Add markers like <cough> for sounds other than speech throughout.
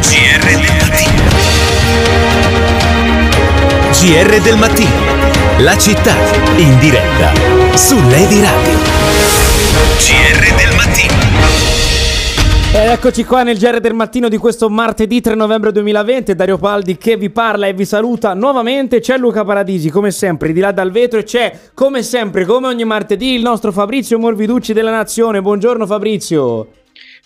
GR. GR del mattino. La città in diretta su Lady Radio. GR del mattino. Ed eccoci qua nel GR del mattino di questo martedì 3 novembre 2020. Dario Paldi che vi parla e vi saluta nuovamente. C'è Luca Paradisi, come sempre, di là dal vetro. E c'è, come sempre, come ogni martedì, il nostro Fabrizio Morviducci della Nazione. Buongiorno Fabrizio.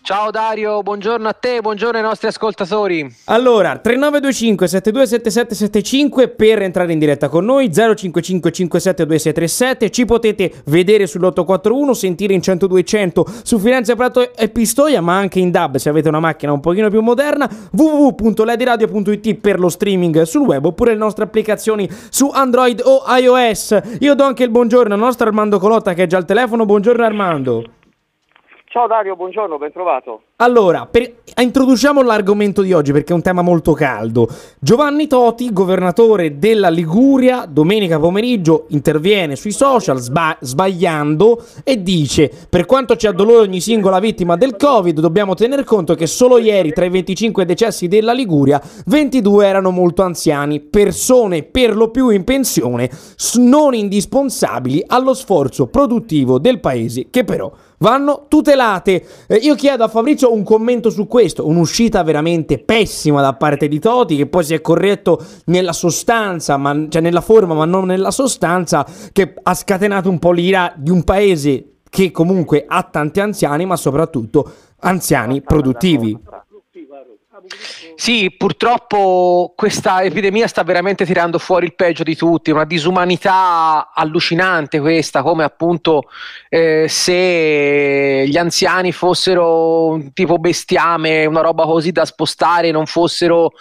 Ciao Dario, buongiorno a te, buongiorno ai nostri ascoltatori. Allora, 3925 727775 per entrare in diretta con noi, 055 572637, ci potete vedere sull'841, sentire in 10200 su Firenze Prato e Pistoia, ma anche in DAB se avete una macchina un pochino più moderna, www.lediradio.it per lo streaming sul web oppure le nostre applicazioni su Android o iOS. Io do anche il buongiorno al nostro Armando Colotta che è già al telefono, buongiorno Armando. Ciao Dario, buongiorno, ben trovato. Allora, per- introduciamo l'argomento di oggi perché è un tema molto caldo. Giovanni Toti, governatore della Liguria, domenica pomeriggio interviene sui social sba- sbagliando e dice: Per quanto ci addolora ogni singola vittima del Covid, dobbiamo tener conto che solo ieri tra i 25 decessi della Liguria, 22 erano molto anziani, persone per lo più in pensione, non indispensabili allo sforzo produttivo del paese, che però vanno tutelate. Eh, io chiedo a Fabrizio un commento su questo, un'uscita veramente pessima da parte di Toti che poi si è corretto nella sostanza, ma, cioè nella forma ma non nella sostanza, che ha scatenato un po' l'ira di un paese che comunque ha tanti anziani, ma soprattutto anziani produttivi. Sì, purtroppo questa epidemia sta veramente tirando fuori il peggio di tutti, una disumanità allucinante questa, come appunto eh, se gli anziani fossero un tipo bestiame, una roba così da spostare, non fossero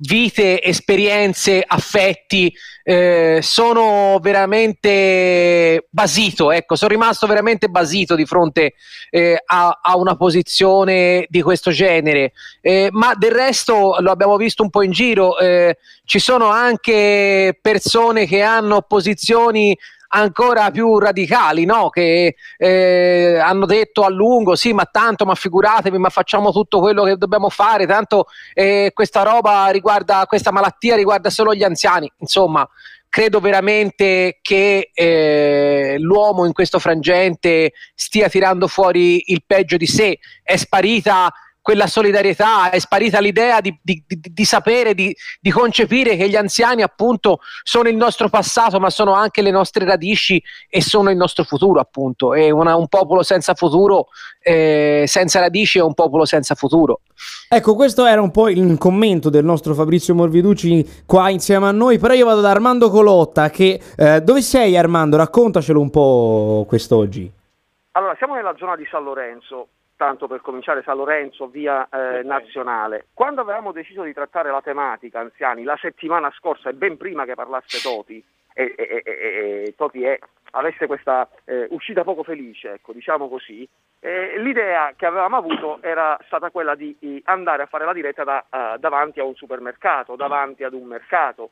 vite, esperienze, affetti, eh, sono veramente basito, ecco, sono rimasto veramente basito di fronte eh, a, a, una posizione di questo genere, eh, ma del resto lo abbiamo visto un po' in giro, eh, ci sono anche persone che hanno posizioni ancora più radicali, no? che eh, hanno detto a lungo, sì, ma tanto, ma figuratevi, ma facciamo tutto quello che dobbiamo fare, tanto eh, questa roba riguarda, questa malattia riguarda solo gli anziani, insomma. Credo veramente che eh, l'uomo in questo frangente stia tirando fuori il peggio di sé. È sparita quella solidarietà, è sparita l'idea di, di, di, di sapere, di, concepire che gli anziani appunto sono il nostro passato, ma sono anche le nostre radici e sono il nostro futuro appunto. E una, un popolo senza futuro, eh, senza radici è un popolo senza futuro. Ecco, questo era un po' il commento del nostro Fabrizio Morviducci qua insieme a noi, però io vado da Armando Colotta che... Eh, dove sei Armando? Raccontacelo un po' quest'oggi. Allora, siamo nella zona di San Lorenzo, tanto per cominciare San Lorenzo, via eh, nazionale. Quando avevamo deciso di trattare la tematica anziani la settimana scorsa e ben prima che parlasse Toti, e, e, e, Toti è, avesse questa eh, uscita poco felice, ecco, diciamo così, eh, l'idea che avevamo avuto era stata quella di, di andare a fare la diretta da, uh, davanti a un supermercato, davanti ad un mercato.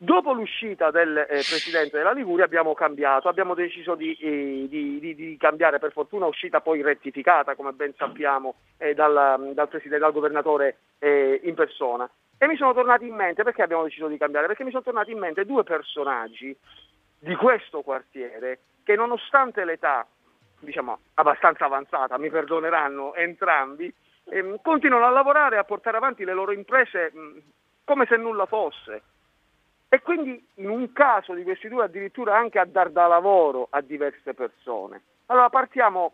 Dopo l'uscita del eh, Presidente della Liguria abbiamo cambiato, abbiamo deciso di, eh, di, di, di, cambiare, per fortuna uscita poi rettificata, come ben sappiamo, eh, dal, dal, dal Governatore eh, in persona. E mi sono tornati in mente, perché abbiamo deciso di cambiare? Perché mi sono tornati in mente due personaggi di questo quartiere che nonostante l'età, diciamo, abbastanza avanzata, mi perdoneranno entrambi, ehm, continuano a lavorare e a portare avanti le loro imprese mh, come se nulla fosse e quindi in un caso di questi due addirittura anche a dar da lavoro a diverse persone. Allora partiamo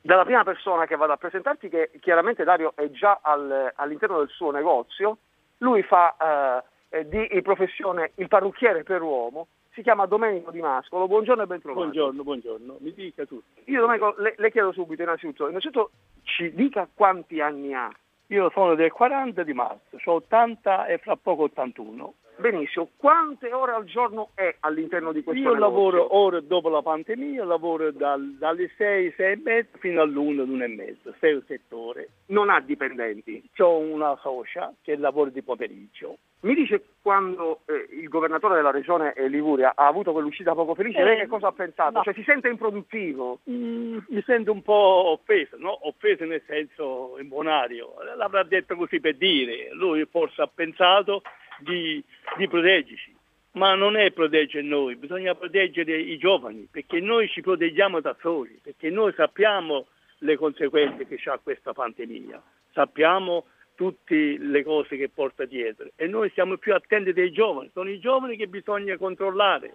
dalla prima persona che vado a presentarti che chiaramente Dario è già al, all'interno del suo negozio, lui fa eh, di professione il parrucchiere per uomo, si chiama Domenico Di Mascolo, buongiorno e ben trovato. Buongiorno, buongiorno, mi dica tutto. Io Domenico le, le chiedo subito innanzitutto, innanzitutto ci dica quanti anni ha. Io sono del 40 di marzo, ho 80 e fra poco 81. Benissimo, quante ore al giorno è all'interno di questo Io negozio? lavoro ora dopo la pandemia, lavoro dal- dalle 6, 6 e mezza fino all'1, 1 e mezza, 6 o 7 ore. Non ha dipendenti. Ho una socia che lavora di pomeriggio. Mi dice quando eh, il governatore della regione eh, Liguria ha avuto quell'uscita poco felice, Eh, lei che cosa ha pensato? no. Cioè si sente improduttivo? Mm, mi sento un po' offeso, no? Offeso nel senso in buonario. L'avrà detto così per dire. Lui forse ha pensato di, di proteggerci. Ma non è proteggere noi, bisogna proteggere i giovani, perché noi ci proteggiamo da soli, perché noi sappiamo le conseguenze che ha questa pandemia, sappiamo tutte le cose che porta dietro. E noi siamo più attenti dei giovani, sono i giovani che bisogna controllare,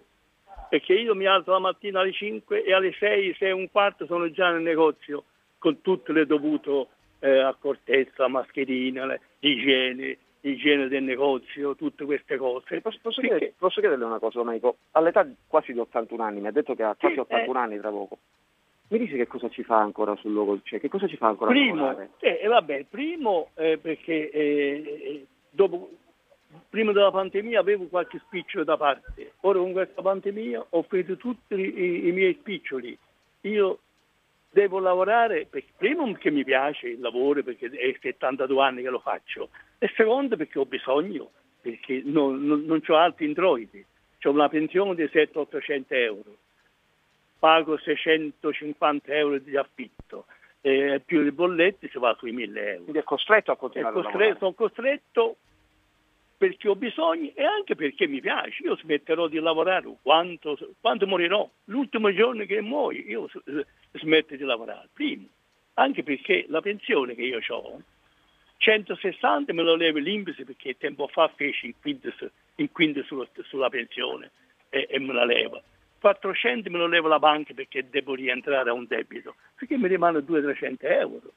perché io mi alzo la mattina alle 5 e alle 6, 6 e un quarto sono già nel negozio con tutte le dovute eh, accortezze, mascherina, le- igiene, igiene del negozio, tutte queste cose. Posso, posso Perché- chiedere- posso chiederle una cosa, Domenico? All'età di quasi di 81 anni, mi ha detto che ha quasi Sì, 81 anni tra poco. Mi dice che cosa ci fa ancora sul luogo, cioè che cosa ci fa ancora Primo, eh, eh, vabbè, il primo eh, perché eh, eh, dopo, prima della pandemia avevo qualche spicciolo da parte, ora con questa pandemia ho finito tutti i, i miei spiccioli. Io devo lavorare, perché, primo perché mi piace il lavoro, perché è 72 anni che lo faccio, e secondo perché ho bisogno, perché non, non, non ho altri introiti, ho una pensione di 700-800 euro pago 650 euro di affitto, eh, più le bollette si va sui 1000 euro. Quindi è costretto a continuare a costretto- lavorare. sono costretto perché ho bisogno e anche perché mi piace. Io smetterò di lavorare quanto, quando morirò. L'ultimo giorno che muoio io smetto di lavorare. Primo, anche perché la pensione che io ho, 160 me lo levo l'Inps perché tempo fa feci il quinto, il quinto sullo- sulla pensione e, e me la levo. 400 me lo levo la banca perché devo rientrare a un debito, perché mi rimangono 200-300 euro.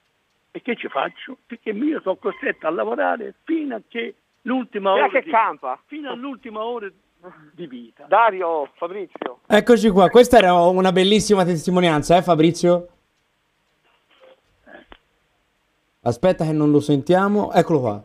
E che ci faccio? Perché io sono costretto a lavorare fino a che l'ultima ora che di, campa? fino all'ultima ora di vita. Dario, Fabrizio. Eccoci qua, questa era una bellissima testimonianza, eh Fabrizio? Aspetta che non lo sentiamo, eccolo qua.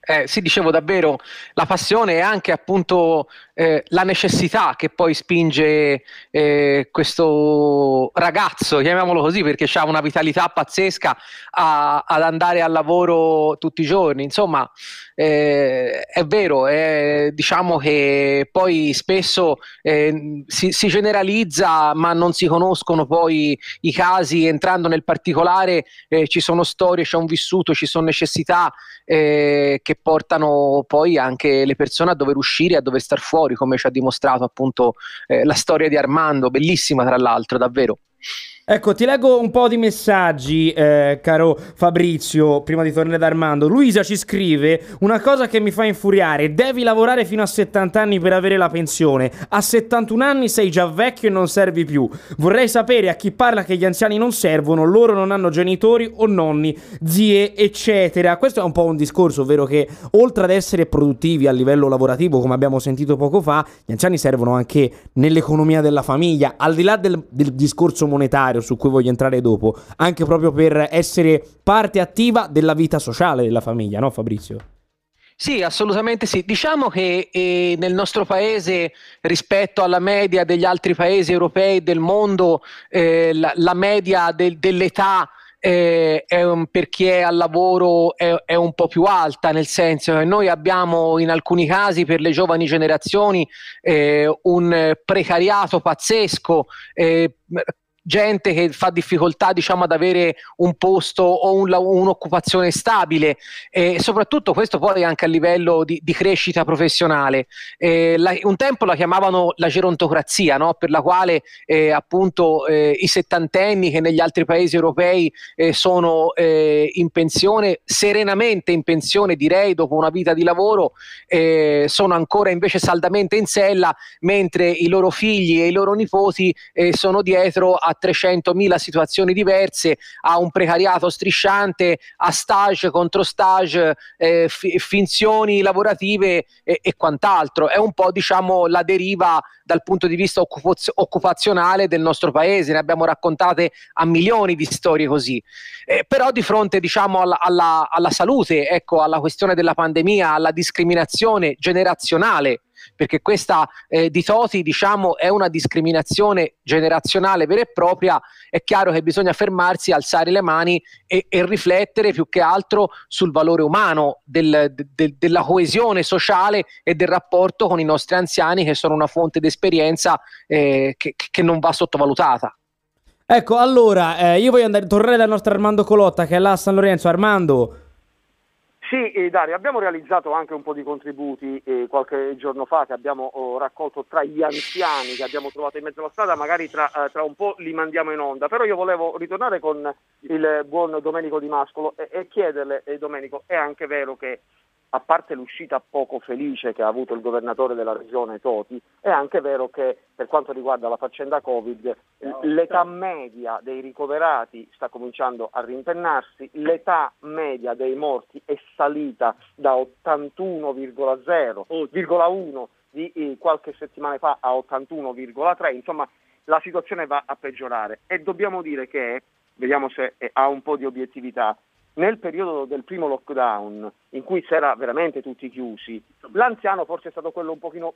Eh, sì, dicevo davvero, la passione è anche appunto eh, la necessità che poi spinge eh, questo ragazzo, chiamiamolo così, perché ha una vitalità pazzesca a- ad andare al lavoro tutti i giorni. Insomma, eh, è vero, diciamo che poi spesso eh, si, si generalizza, ma non si conoscono poi i casi. Entrando nel particolare, eh, ci sono storie, c'è un vissuto, ci sono necessità che portano poi anche le persone a dover uscire, a dover star fuori, come ci ha dimostrato appunto eh, la storia di Armando, bellissima tra l'altro, davvero. Ecco, ti leggo un po' di messaggi, eh, caro Fabrizio, prima di tornare da Armando. Luisa ci scrive una cosa che mi fa infuriare: devi lavorare fino a 70 anni per avere la pensione. A 71 anni sei già vecchio e non servi più. Vorrei sapere a chi parla che gli anziani non servono, loro non hanno genitori o nonni, zie, eccetera. Questo è un po' un discorso, ovvero che oltre ad essere produttivi a livello lavorativo, come abbiamo sentito poco fa, gli anziani servono anche nell'economia della famiglia, al di là del, del discorso monetario su cui voglio entrare dopo, anche proprio per essere parte attiva della vita sociale della famiglia, no Fabrizio? Sì, assolutamente sì. Diciamo che eh, nel nostro paese, rispetto alla media degli altri paesi europei del mondo, eh, la, la media del- dell'età eh, è un- per chi è al lavoro è, è un po' più alta, nel senso che noi abbiamo in alcuni casi per le giovani generazioni eh, un eh, precariato pazzesco. Gente che fa difficoltà diciamo ad avere un posto o un un'occupazione stabile e soprattutto questo poi anche a livello di, di crescita professionale Eh, la- un tempo la chiamavano la gerontocrazia no? per la quale eh, appunto eh, i settantenni che negli altri paesi europei eh, sono eh, in pensione serenamente in pensione direi dopo una vita di lavoro eh, sono ancora invece saldamente in sella mentre i loro figli e i loro nipoti sono dietro a 300.000 situazioni diverse, a un precariato strisciante, a stage contro stage, eh, fi- finzioni lavorative e, e, quant'altro. È un po' diciamo la deriva dal punto di vista occupaz- occupazionale del nostro paese, ne abbiamo raccontate a milioni di storie così. Eh, però di fronte diciamo alla, alla, alla salute, ecco, alla questione della pandemia, alla discriminazione generazionale perché questa eh, di Toti diciamo è una discriminazione generazionale vera e propria, è chiaro che bisogna fermarsi, alzare le mani e, e riflettere più che altro sul valore umano del, de, della coesione sociale e del rapporto con i nostri anziani che sono una fonte di esperienza eh, che, che non va sottovalutata. Ecco, allora, eh, io voglio andare, tornare dal nostro Armando Colotta che è là a San Lorenzo. Armando, sì, eh, Dario, abbiamo realizzato anche un po' di contributi eh, qualche giorno fa che abbiamo oh, raccolto tra gli anziani che abbiamo trovato in mezzo alla strada, magari tra, eh, tra, un po' li mandiamo in onda, però io volevo ritornare con il buon Domenico Di Mascolo e, e chiederle, eh, Domenico, è anche vero che a parte l'uscita poco felice che ha avuto il governatore della regione Toti, è anche vero che per quanto riguarda la faccenda Covid l'età media dei ricoverati sta cominciando a rimpennarsi, l'età media dei morti è salita da 81,0,1 di eh, qualche settimana fa a 81,3, insomma la situazione va a peggiorare e dobbiamo dire che, vediamo se ha un po' di obiettività, nel periodo del primo lockdown, in cui si era veramente tutti chiusi, l'anziano forse è stato quello un pochino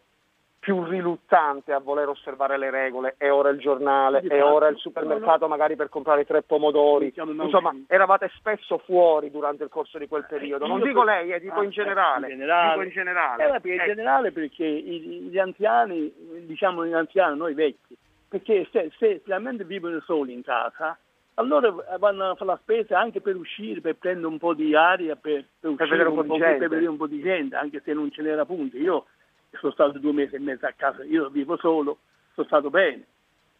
più riluttante a voler osservare le regole, è ora il giornale, è ora il supermercato magari per comprare tre pomodori, insomma eravate spesso fuori durante il corso di quel eh, periodo, non dico lei, eh, dico in generale. In generale, in generale. Eh, in generale perché gli anziani, diciamo gli anziani, noi vecchi, perché se, se finalmente vivono soli in casa, allora vanno a fare la spesa anche per uscire, per prendere un po' di aria, per, per, per vedere un, un po', per vedere un po' di gente, anche se non ce n'era punto. Io sono stato due mesi e mezzo a casa, io vivo solo, sono stato bene,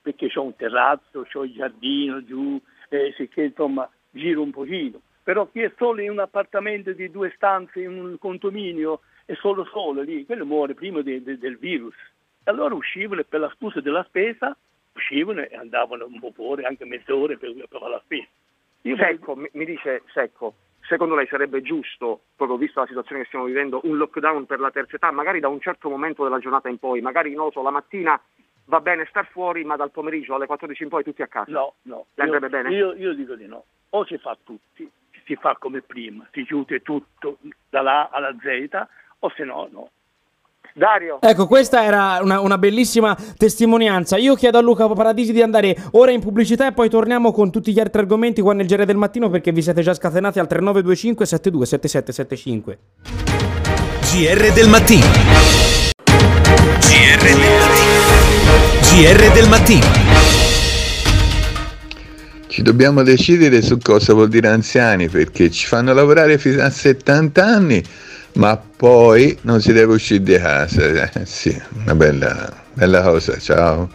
perché ho un terrazzo, ho il giardino giù, eh, sicché insomma giro un pochino. Però chi è solo in un appartamento di due stanze, in un condominio, è solo solo lì, quello muore prima de, de, del virus. Allora uscivano per la scusa della spesa uscivano e andavano un po' fuori, anche mezz'ora per, per fare la spesa. Io secco, mi, mi dice Secco, secondo lei sarebbe giusto, proprio visto la situazione che stiamo vivendo, un lockdown per la terza età, magari da un certo momento della giornata in poi, magari non so, la mattina va bene star fuori, ma dal pomeriggio alle 14 in poi tutti a casa? No, no. Le andrebbe bene? Io, io dico di no. O si fa tutti, si fa come prima, si chiude tutto dalla A alla Z, o se no, no. Dario. Ecco, questa era una, una, bellissima testimonianza. Io chiedo a Luca Paradisi di andare ora in pubblicità e poi torniamo con tutti gli altri argomenti qua nel Gere del Mattino perché vi siete già scatenati al 3925 72 7775. GR del Mattino. GR del Mattino. GR del Mattino. Ci dobbiamo decidere su cosa vuol dire anziani perché ci fanno lavorare fino a 70 anni ma poi non si deve uscire di casa. Eh, sì, una bella, bella cosa, ciao.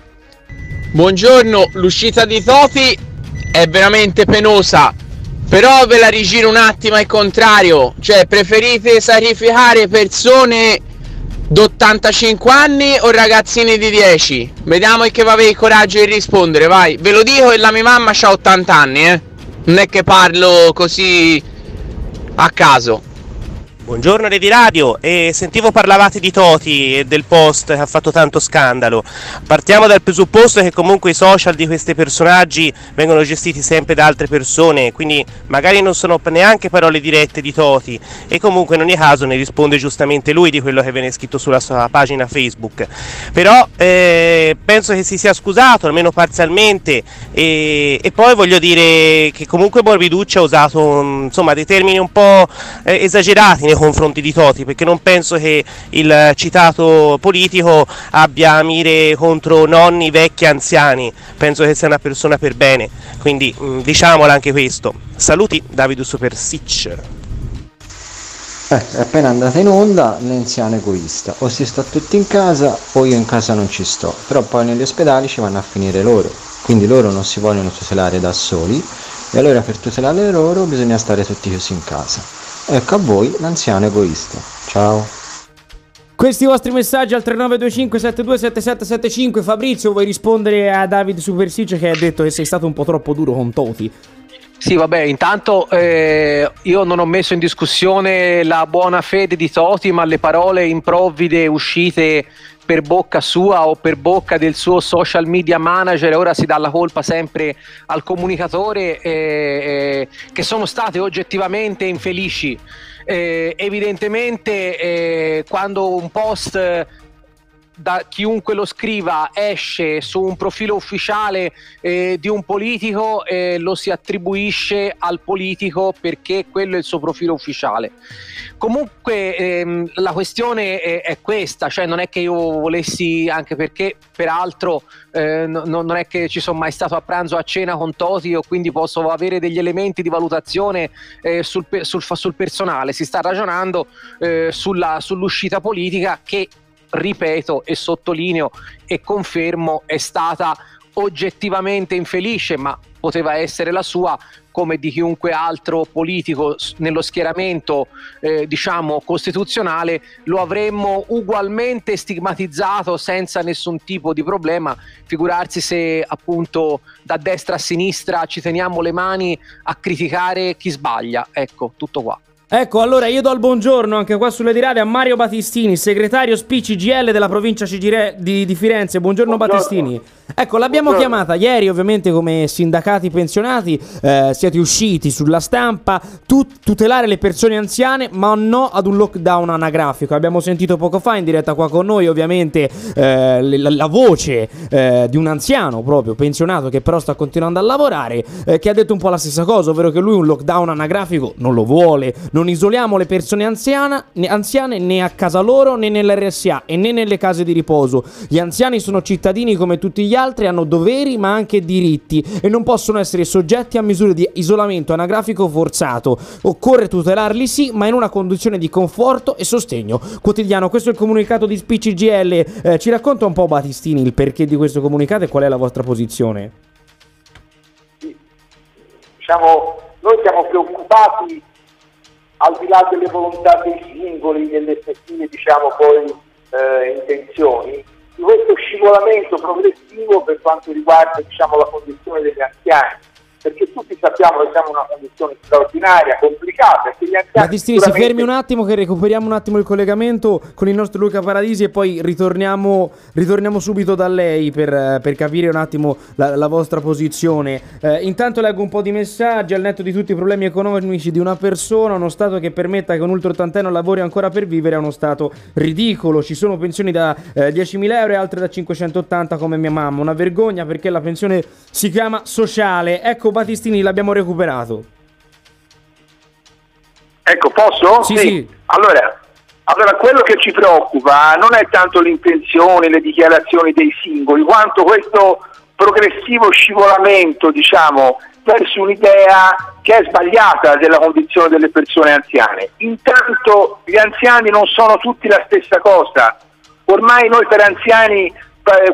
Buongiorno, l'uscita di Toti è veramente penosa, però ve la rigiro un attimo al contrario, cioè preferite sacrificare persone d'85 anni o ragazzini di 10? Vediamo che va il coraggio di rispondere, vai. Ve lo dico che la mia mamma ha 80 anni, eh. Non è che parlo così a caso. Buongiorno Redi Radio, e sentivo parlavate di Toti e del post che ha fatto tanto scandalo. Partiamo dal presupposto che comunque i social di questi personaggi vengono gestiti sempre da altre persone, quindi magari non sono neanche parole dirette di Toti e comunque in ogni caso ne risponde giustamente lui di quello che viene scritto sulla sua pagina Facebook. Però eh, penso che si sia scusato, almeno parzialmente, e, e poi voglio dire che comunque Morbiducci ha usato insomma, dei termini un po' eh, esagerati nei confronti di Toti, perché non penso che il citato politico abbia mire contro nonni, vecchi, anziani, penso che sia una persona per bene, quindi mm, diciamola anche questo. Saluti Davide Super Sitch. Eh, è appena andata in onda l'anziano egoista, o si sta tutti in casa o io in casa non ci sto, però poi negli ospedali ci vanno a finire loro, quindi loro non si vogliono tutelare da soli e allora per tutelare loro bisogna stare tutti chiusi in casa. Ecco a voi l'anziano egoista. Ciao. Questi vostri messaggi al 3925 727775 Fabrizio, vuoi rispondere a David Supersice che ha detto che sei stato un po' troppo duro con Toti? Sì, vabbè, intanto eh, io non ho messo in discussione la buona fede di Toti, ma le parole improvvide uscite per bocca sua o per bocca del suo social media manager, ora si dà la colpa sempre al comunicatore, eh, eh, che sono state oggettivamente infelici. Eh, evidentemente eh, quando un post da chiunque lo scriva esce su un profilo ufficiale eh, di un politico eh, lo si attribuisce al politico perché quello è il suo profilo ufficiale. Comunque ehm, la questione è, è, questa, cioè non è che io volessi, anche perché peraltro eh, no, non è che ci sono mai stato a pranzo a cena con Toti o quindi posso avere degli elementi di valutazione eh, sul, sul, sul, personale, si sta ragionando eh, sulla, sull'uscita politica che ripeto e sottolineo e confermo, è stata oggettivamente infelice, ma poteva essere la sua come di chiunque altro politico nello schieramento eh, diciamo costituzionale lo avremmo ugualmente stigmatizzato senza nessun tipo di problema. Figurarsi se appunto da destra a sinistra ci teniamo le mani a criticare chi sbaglia. Ecco tutto qua Ecco, allora io do il buongiorno anche qua sulle dirade a Mario Battistini, segretario SPCGL della provincia Cigire- di, di, Firenze. Buongiorno, buongiorno. Battistini. Ecco, l'abbiamo buongiorno. chiamata ieri, ovviamente, come sindacati pensionati. Eh, siete usciti sulla stampa, tut- tutelare le persone anziane, ma no ad un lockdown anagrafico. Abbiamo sentito poco fa in diretta qua con noi, ovviamente, eh, la, la, voce eh, di un anziano proprio pensionato che però sta continuando a lavorare, eh, che ha detto un po' la stessa cosa, ovvero che lui un lockdown anagrafico non lo vuole. Non isoliamo le persone anziana, né, anziane né a casa loro né nell'RSA e né nelle case di riposo. Gli anziani sono cittadini come tutti gli altri, hanno doveri ma anche diritti e non possono essere soggetti a misure di isolamento anagrafico forzato. Occorre tutelarli sì, ma in una condizione di conforto e sostegno quotidiano. Questo è il comunicato di SPCGL. Eh, ci racconta un po' Battistini il perché di questo comunicato e qual è la vostra posizione? Diciamo, noi siamo preoccupati al di là delle volontà dei singoli, delle effettive diciamo, poi, eh, intenzioni, di questo scivolamento progressivo per quanto riguarda diciamo, la condizione degli anziani perché tutti sappiamo che siamo in una condizione straordinaria, complicata. Battistini, sicuramente... si fermi un attimo che recuperiamo un attimo il collegamento con il nostro Luca Paradisi e poi ritorniamo, ritorniamo subito da lei per, per capire un attimo la, la vostra posizione. Eh, intanto leggo un po' di messaggi al netto di tutti i problemi economici di una persona, uno Stato che permetta che un ultra ottantenne lavori ancora per vivere è uno Stato ridicolo. Ci sono pensioni da eh, 10.000 euro e altre da 580 come mia mamma. Una vergogna perché la pensione si chiama sociale. Ecco Ecco Battistini, l'abbiamo recuperato. Ecco, posso? Sì, sì. sì. Allora, allora, quello che ci preoccupa non è tanto l'intenzione, le dichiarazioni dei singoli, quanto questo progressivo scivolamento, diciamo, verso un'idea che è sbagliata della condizione delle persone anziane. Intanto gli anziani non sono tutti la stessa cosa. Ormai noi per anziani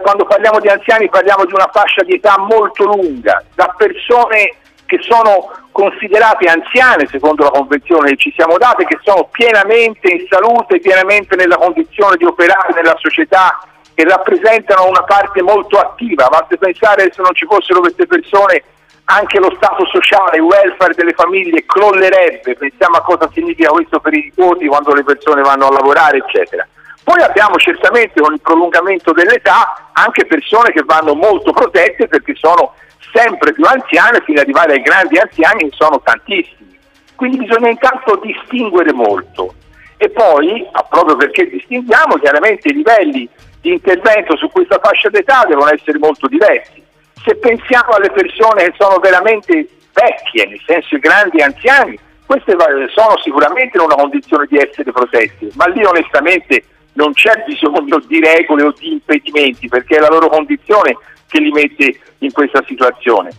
quando parliamo di anziani parliamo di una fascia di età molto lunga, da persone che sono considerate anziane secondo la convenzione che ci siamo date, che sono pienamente in salute, pienamente nella condizione di operare nella società e rappresentano una parte molto attiva. Basta pensare se non ci fossero queste persone anche lo stato sociale, il welfare delle famiglie crollerebbe, pensiamo a cosa significa questo per i nipoti quando le persone vanno a lavorare, eccetera. Poi abbiamo certamente con il prolungamento dell'età anche persone che vanno molto protette perché sono sempre più anziane fino ad arrivare ai grandi anziani che sono tantissimi. Quindi bisogna intanto distinguere molto e poi, proprio perché distinguiamo, chiaramente i livelli di intervento su questa fascia d'età devono essere molto diversi. Se pensiamo alle persone che sono veramente vecchie, nel senso i grandi anziani, queste sono sicuramente in una condizione di essere protette, ma lì onestamente non c'è bisogno di regole o di impedimenti perché è la loro condizione che li mette in questa situazione.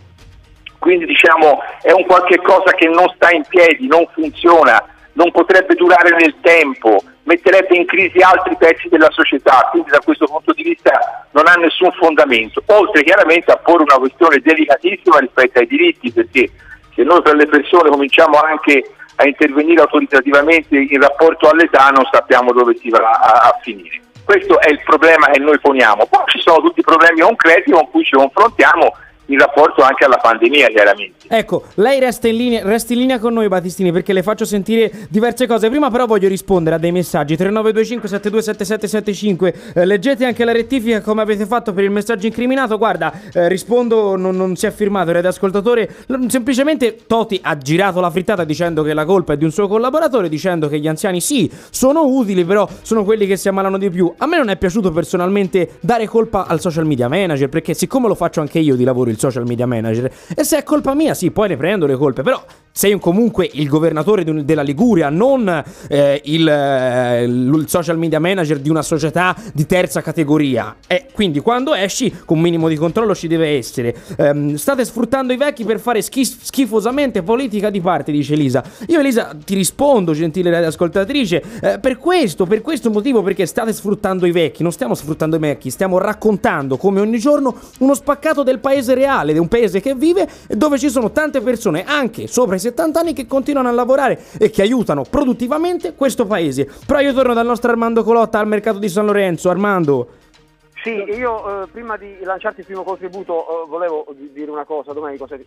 Quindi diciamo è un qualche cosa che non sta in piedi, non funziona, non potrebbe durare nel tempo, metterebbe in crisi altri pezzi della società, quindi da questo punto di vista non ha nessun fondamento, oltre chiaramente a porre una questione delicatissima rispetto ai diritti, perché se noi per le persone cominciamo anche a intervenire autoritativamente in rapporto all'età non sappiamo dove si va a, a finire. Questo è il problema che noi poniamo. Poi ci sono tutti i problemi concreti con cui ci confrontiamo in rapporto anche alla pandemia, chiaramente. Ecco, lei resta in, linea, resta in linea con noi, Battistini, perché le faccio sentire diverse cose. Prima, però, voglio rispondere a dei messaggi: 3925 727775. Eh, leggete anche la rettifica come avete fatto per il messaggio incriminato. Guarda, eh, rispondo, non, non, si è firmato, era ascoltatore. Semplicemente Toti ha girato la frittata dicendo che la colpa è di un suo collaboratore, dicendo che gli anziani sì, sono utili, però sono quelli che si ammalano di più. A me non è piaciuto personalmente dare colpa al social media manager, perché siccome lo faccio anche io di lavoro il social media manager. E se è colpa mia, sì, poi ne prendo le colpe, però sei comunque il governatore un, della Liguria, non eh, il, eh, il, social media manager di una società di terza categoria. E quindi quando esci, con un minimo di controllo ci deve essere. Ehm, state sfruttando i vecchi per fare schif- schifosamente politica di parte, dice Elisa. Io, Elisa, ti rispondo, gentile ascoltatrice, eh, per questo, per questo motivo, perché state sfruttando i vecchi, non stiamo sfruttando i vecchi, stiamo raccontando come ogni giorno uno spaccato del paese reale, di un paese che vive dove ci sono tante persone, anche sopra i 70 anni che continuano a lavorare e che aiutano produttivamente questo paese. Però io torno dal nostro Armando Colotta al mercato di San Lorenzo. Armando. Sì, io eh, prima di lanciarti il primo contributo eh, volevo dire una cosa, Domenico, se,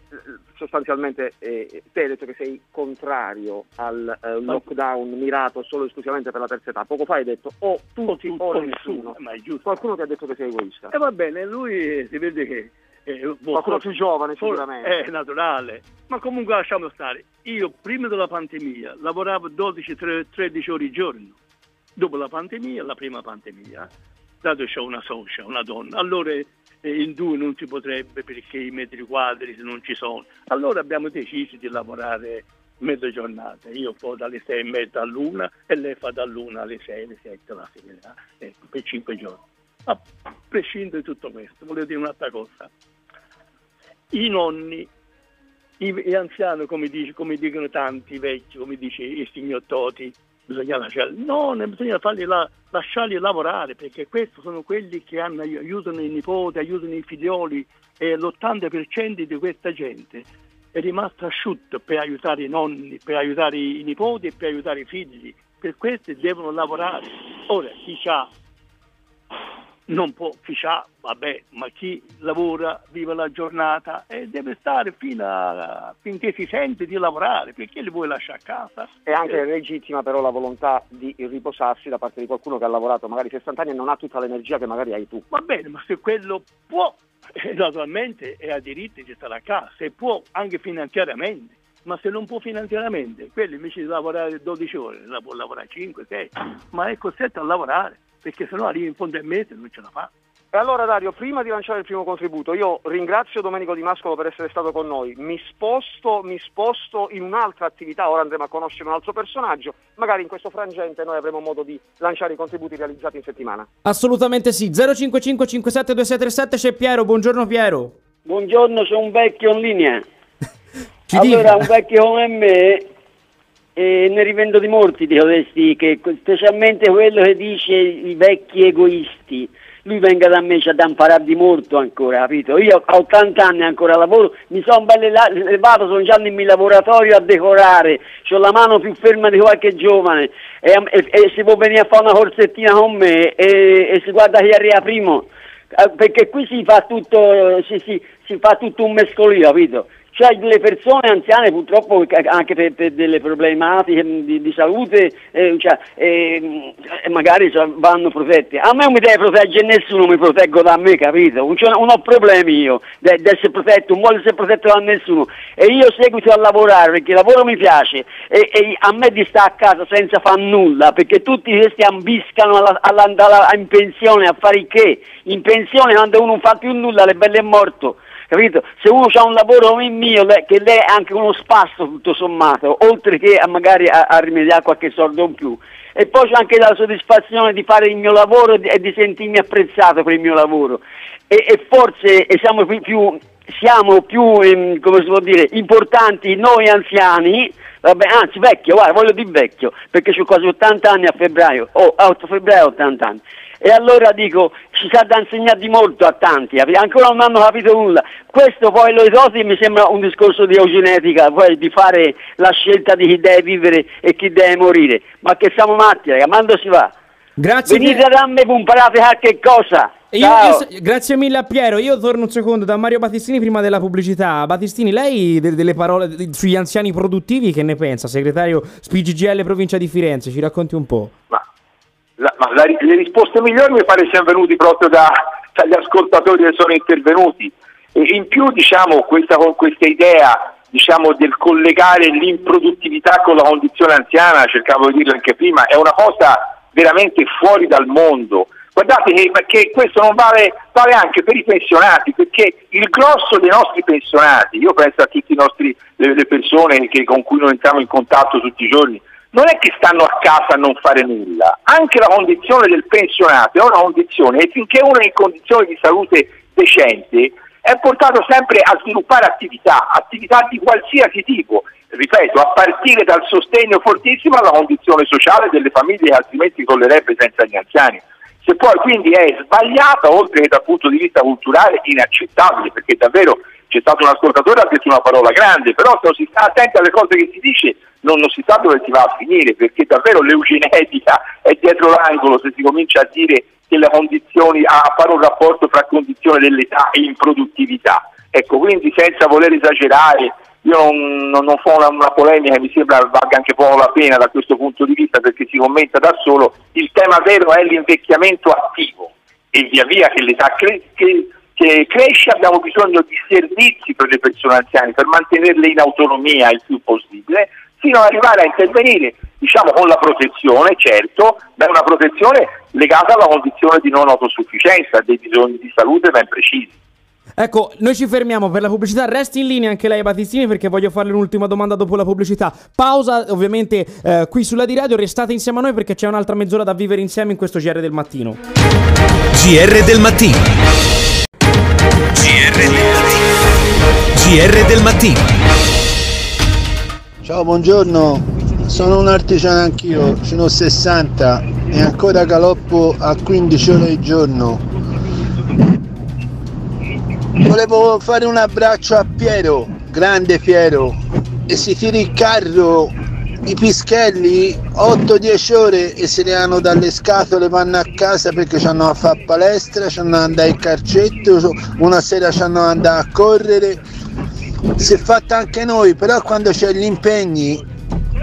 sostanzialmente eh, te hai detto che sei contrario al eh, lockdown mirato solo e esclusivamente per la terza età, poco fa hai detto o tutti o, o nessuno, ma è giusto. qualcuno ti ha detto che sei egoista. E va bene, lui si vede che eh, qualcuno più giovane sicuramente. È naturale, ma comunque lasciamo stare. Io prima della pandemia lavoravo 12-13 ore al giorno. Dopo la pandemia, la prima pandemia, dato che ho una socia, una donna, allora eh, in due non si potrebbe perché i metri quadri non ci sono. Allora abbiamo deciso di lavorare mezza giornata. Io fo dalle sei e mezza all'una e lei fa dall'una alle sei, alle sette la sera, ecco, per cinque giorni. A prescindere da tutto questo, volevo dire un'altra cosa i nonni, i, gli anziani, come, dice, come, dicono tanti vecchi, come dice il signor Toti, bisogna lasciarli, no, bisogna farli la, lasciarli lavorare perché questi sono quelli che hanno, aiutano i nipoti, aiutano i figlioli e l'80% di questa gente è rimasto asciutto per aiutare i nonni, per aiutare i nipoti e per aiutare i figli. Per questi devono lavorare. Ora, chi ha non può ufficiare, vabbè, ma chi lavora, vive la giornata e deve stare fino a, finché si sente di lavorare, perché li vuoi lasciare a casa? È anche eh. legittima però la volontà di riposarsi da parte di qualcuno che ha lavorato magari 60 anni e non ha tutta l'energia che magari hai tu. Va bene, ma se quello può, eh, naturalmente è a diritto di stare a casa, se può anche finanziariamente. Ma se non può finanziariamente, quello invece di lavorare 12 ore, la può lavorare 5, 6, ma è costretto a lavorare perché sennò arrivi in fondo al mese e non ce la fa. E allora Dario, prima di lanciare il primo contributo, io ringrazio Domenico Di Mascolo per essere stato con noi, mi sposto, mi sposto in un'altra attività, ora andremo a conoscere un altro personaggio, magari in questo frangente noi avremo modo di lanciare i contributi realizzati in settimana. Assolutamente sì, 055 57 2637 c'è Piero, buongiorno Piero. Buongiorno, sono un vecchio in linea. <laughs> allora, dica. un vecchio come me e ne rivendo di molti di questi, che, specialmente quello che dice i vecchi egoisti. Lui venga da me, c'è da imparare di molto ancora, capito? Io ho 80 anni ancora lavoro, mi sono bello levato, sono già nel mio laboratorio a decorare, ho la mano più ferma di qualche giovane e, e, e si può venire a fare una corsettina con me e, e si guarda chi arriva primo eh, perché qui si fa tutto, si, si, si fa tutto un mescolino, capito? Cioè le persone anziane purtroppo anche per, per delle problematiche di, di salute eh, cioè, eh, magari vanno protette. A me non mi deve proteggere nessuno, mi proteggo da me, capito? Non, non ho problemi io di essere protetto, non voglio essere protetto da nessuno. E io seguito a lavorare perché il lavoro mi piace e, e a me di stare a casa senza fare nulla perché tutti questi ambiscano all'andare in pensione a fare il che? In pensione quando uno non fa più nulla, le belle è morto capito? Se uno ha un lavoro come il mio, che lei è anche uno spasso tutto sommato, oltre che a magari a, a rimediare qualche soldo in più. E poi c'è anche la soddisfazione di fare il mio lavoro e di sentirmi apprezzato per il mio lavoro. E, e forse e siamo più, più, siamo più ehm, come si può dire, importanti noi anziani, vabbè, anzi vecchio, guarda, voglio dire vecchio, perché ho quasi 80 anni a febbraio, oh, a 8 febbraio 80 anni E allora dico, ci sa da insegnare di molto a tanti, ancora non hanno capito nulla. Questo poi lo isosi mi sembra un discorso di eugenetica, poi di fare la scelta di chi deve vivere e chi deve morire. Ma che siamo matti, raga, quando si va? Grazie Venite da me, comparate qualche cosa. Io, Ciao. io- grazie mille a Piero. Io torno un secondo da Mario Battistini prima della pubblicità. Battistini, lei de- delle parole de- sugli anziani produttivi che ne pensa? Segretario SPGGL provincia di Firenze, ci racconti un po'. Ma la- le risposte migliori mi pare siano venute proprio da- dagli ascoltatori che sono intervenuti. E in più, diciamo, questa, con questa idea diciamo, del collegare l'improduttività con la condizione anziana, cercavo di dirlo anche prima, è una cosa veramente fuori dal mondo. Guardate che, che questo non vale, vale anche per i pensionati, perché il grosso dei nostri pensionati, io penso a tutte le persone che- con cui noi entriamo in contatto tutti i giorni, non è che stanno a casa a non fare nulla, anche la condizione del pensionato è una condizione e finché uno è in condizioni di salute decente è portato sempre a sviluppare attività, attività di qualsiasi tipo, ripeto, a partire dal sostegno fortissimo alla condizione sociale delle famiglie che altrimenti collerebbe senza gli anziani. Se poi quindi è sbagliata, oltre che dal punto di vista culturale, inaccettabile, perché davvero c'è stato un ascoltatore che ha detto una parola grande, però se non si sta attenti alle cose che si dice non, non si sa dove si va a finire, perché davvero l'eugenetica è dietro l'angolo se si comincia a dire che le condizioni, a fare un rapporto fra condizione dell'età e improduttività. Ecco, quindi senza voler esagerare, io non, non, non fa una, una polemica, mi sembra valga anche poco la pena da questo punto di vista perché si commenta da solo, il tema vero è l'invecchiamento attivo e via via che l'età cre- che- che cresce abbiamo bisogno di servizi per le persone anziane per mantenerle in autonomia il più possibile fino ad arrivare a intervenire diciamo con la protezione certo ma è una protezione legata alla condizione di non autosufficienza dei bisogni di salute ben precisi Ecco, noi ci fermiamo per la pubblicità. Resti in linea anche lei, Battistini, perché voglio farle un'ultima domanda dopo la pubblicità. Pausa, ovviamente, eh, qui sulla di radio. Restate insieme a noi perché c'è un'altra mezz'ora da vivere insieme in questo GR del mattino. GR del mattino. GR del mattino. GR del mattino. Ciao, buongiorno. Sono un artigiano anch'io, sono 60 e ancora galoppo a 15 ore al giorno. Volevo fare un abbraccio a Piero, grande Piero, e si tiri il carro, i pischelli, 8-10 ore e se ne hanno dalle scatole, vanno a casa perché hanno a fare palestra, hanno da andare in carcetto, una sera hanno da andare a correre. Si è fatta anche noi, però quando c'è gli impegni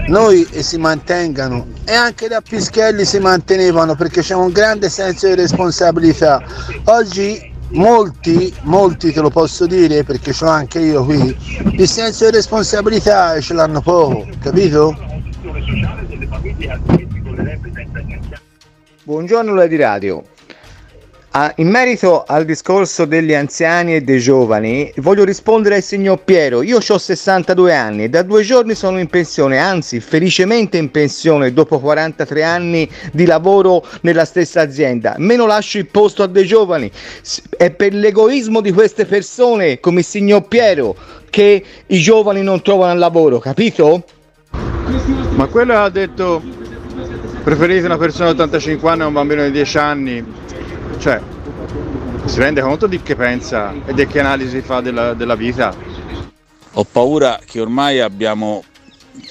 noi si mantengano e anche da Pischelli si mantenevano perché c'è un grande senso di responsabilità. Oggi molti, molti te lo posso dire perché ce l'ho anche io qui, il senso di responsabilità ce l'hanno poco, capito? Buongiorno Lady Radio. Ah, in merito al discorso degli anziani e dei giovani, voglio rispondere al signor Piero. Io ho 62 anni e da due giorni sono in pensione, anzi felicemente in pensione dopo 43 anni di lavoro nella stessa azienda. Meno lascio il posto a dei giovani. È per l'egoismo di queste persone, come il signor Piero, che i giovani non trovano lavoro, capito? Ma quello ha detto preferite una persona di 85 anni a un bambino di 10 anni, cioè si rende conto di che pensa e di che analisi fa della, della vita? Ho paura che ormai abbiamo,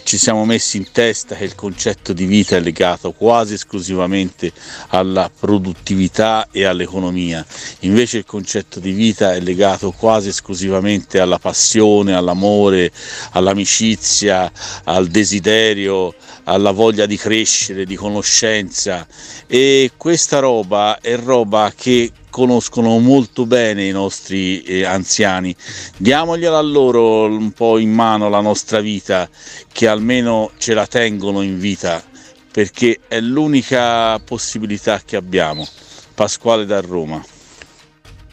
ci siamo messi in testa che il concetto di vita è legato quasi esclusivamente alla produttività e all'economia, invece il concetto di vita è legato quasi esclusivamente alla passione, all'amore, all'amicizia, al desiderio, alla voglia di crescere, di conoscenza e questa roba è roba che conoscono molto bene i nostri eh, anziani. Diamogliela a loro un po' in mano la nostra vita, che almeno ce la tengono in vita, perché è l'unica possibilità che abbiamo. Pasquale da Roma.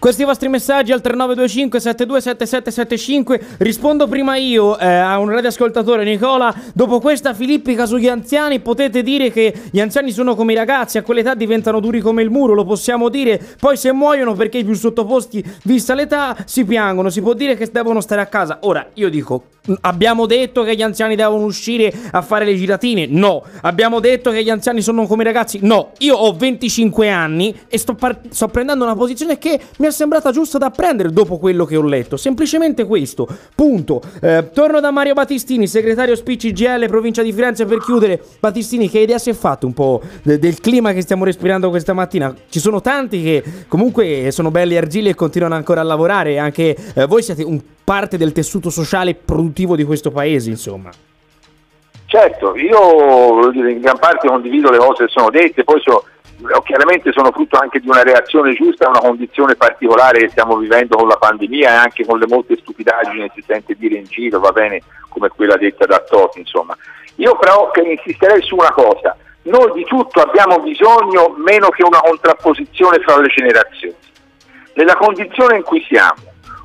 Questi vostri messaggi al 3925 727775. Rispondo prima io eh, a un radioascoltatore Nicola. Dopo questa filippica sugli anziani potete dire che gli anziani sono come i ragazzi, a quell'età diventano duri come il muro, lo possiamo dire. Poi se muoiono perché i più sottoposti, vista l'età, si piangono. Si può dire che devono stare a casa. Ora, io dico, abbiamo detto che gli anziani devono uscire a fare le giratine? No. Abbiamo detto che gli anziani sono come i ragazzi? No. Io ho 25 anni e sto, par- sto prendendo una posizione che mi è sembrata giusta da prendere dopo quello che ho letto. Semplicemente questo. Punto. Eh, torno da Mario Battistini, segretario SPCGL provincia di Firenze per chiudere. Battistini, che idea si è fatto un po' de- del clima che stiamo respirando questa mattina? Ci sono tanti che comunque sono belli argili e continuano ancora a lavorare. Anche eh, voi siete un parte del tessuto sociale produttivo di questo paese, insomma. Certo, io in gran parte condivido le cose che sono dette, poi so, chiaramente sono frutto anche di una reazione giusta a una condizione particolare che stiamo vivendo con la pandemia e anche con le molte stupidaggini che si sente dire in giro, va bene, come quella detta da Totti, insomma. Io però insisterei su una cosa, noi di tutto abbiamo bisogno meno che una contrapposizione fra le generazioni. Nella condizione in cui siamo,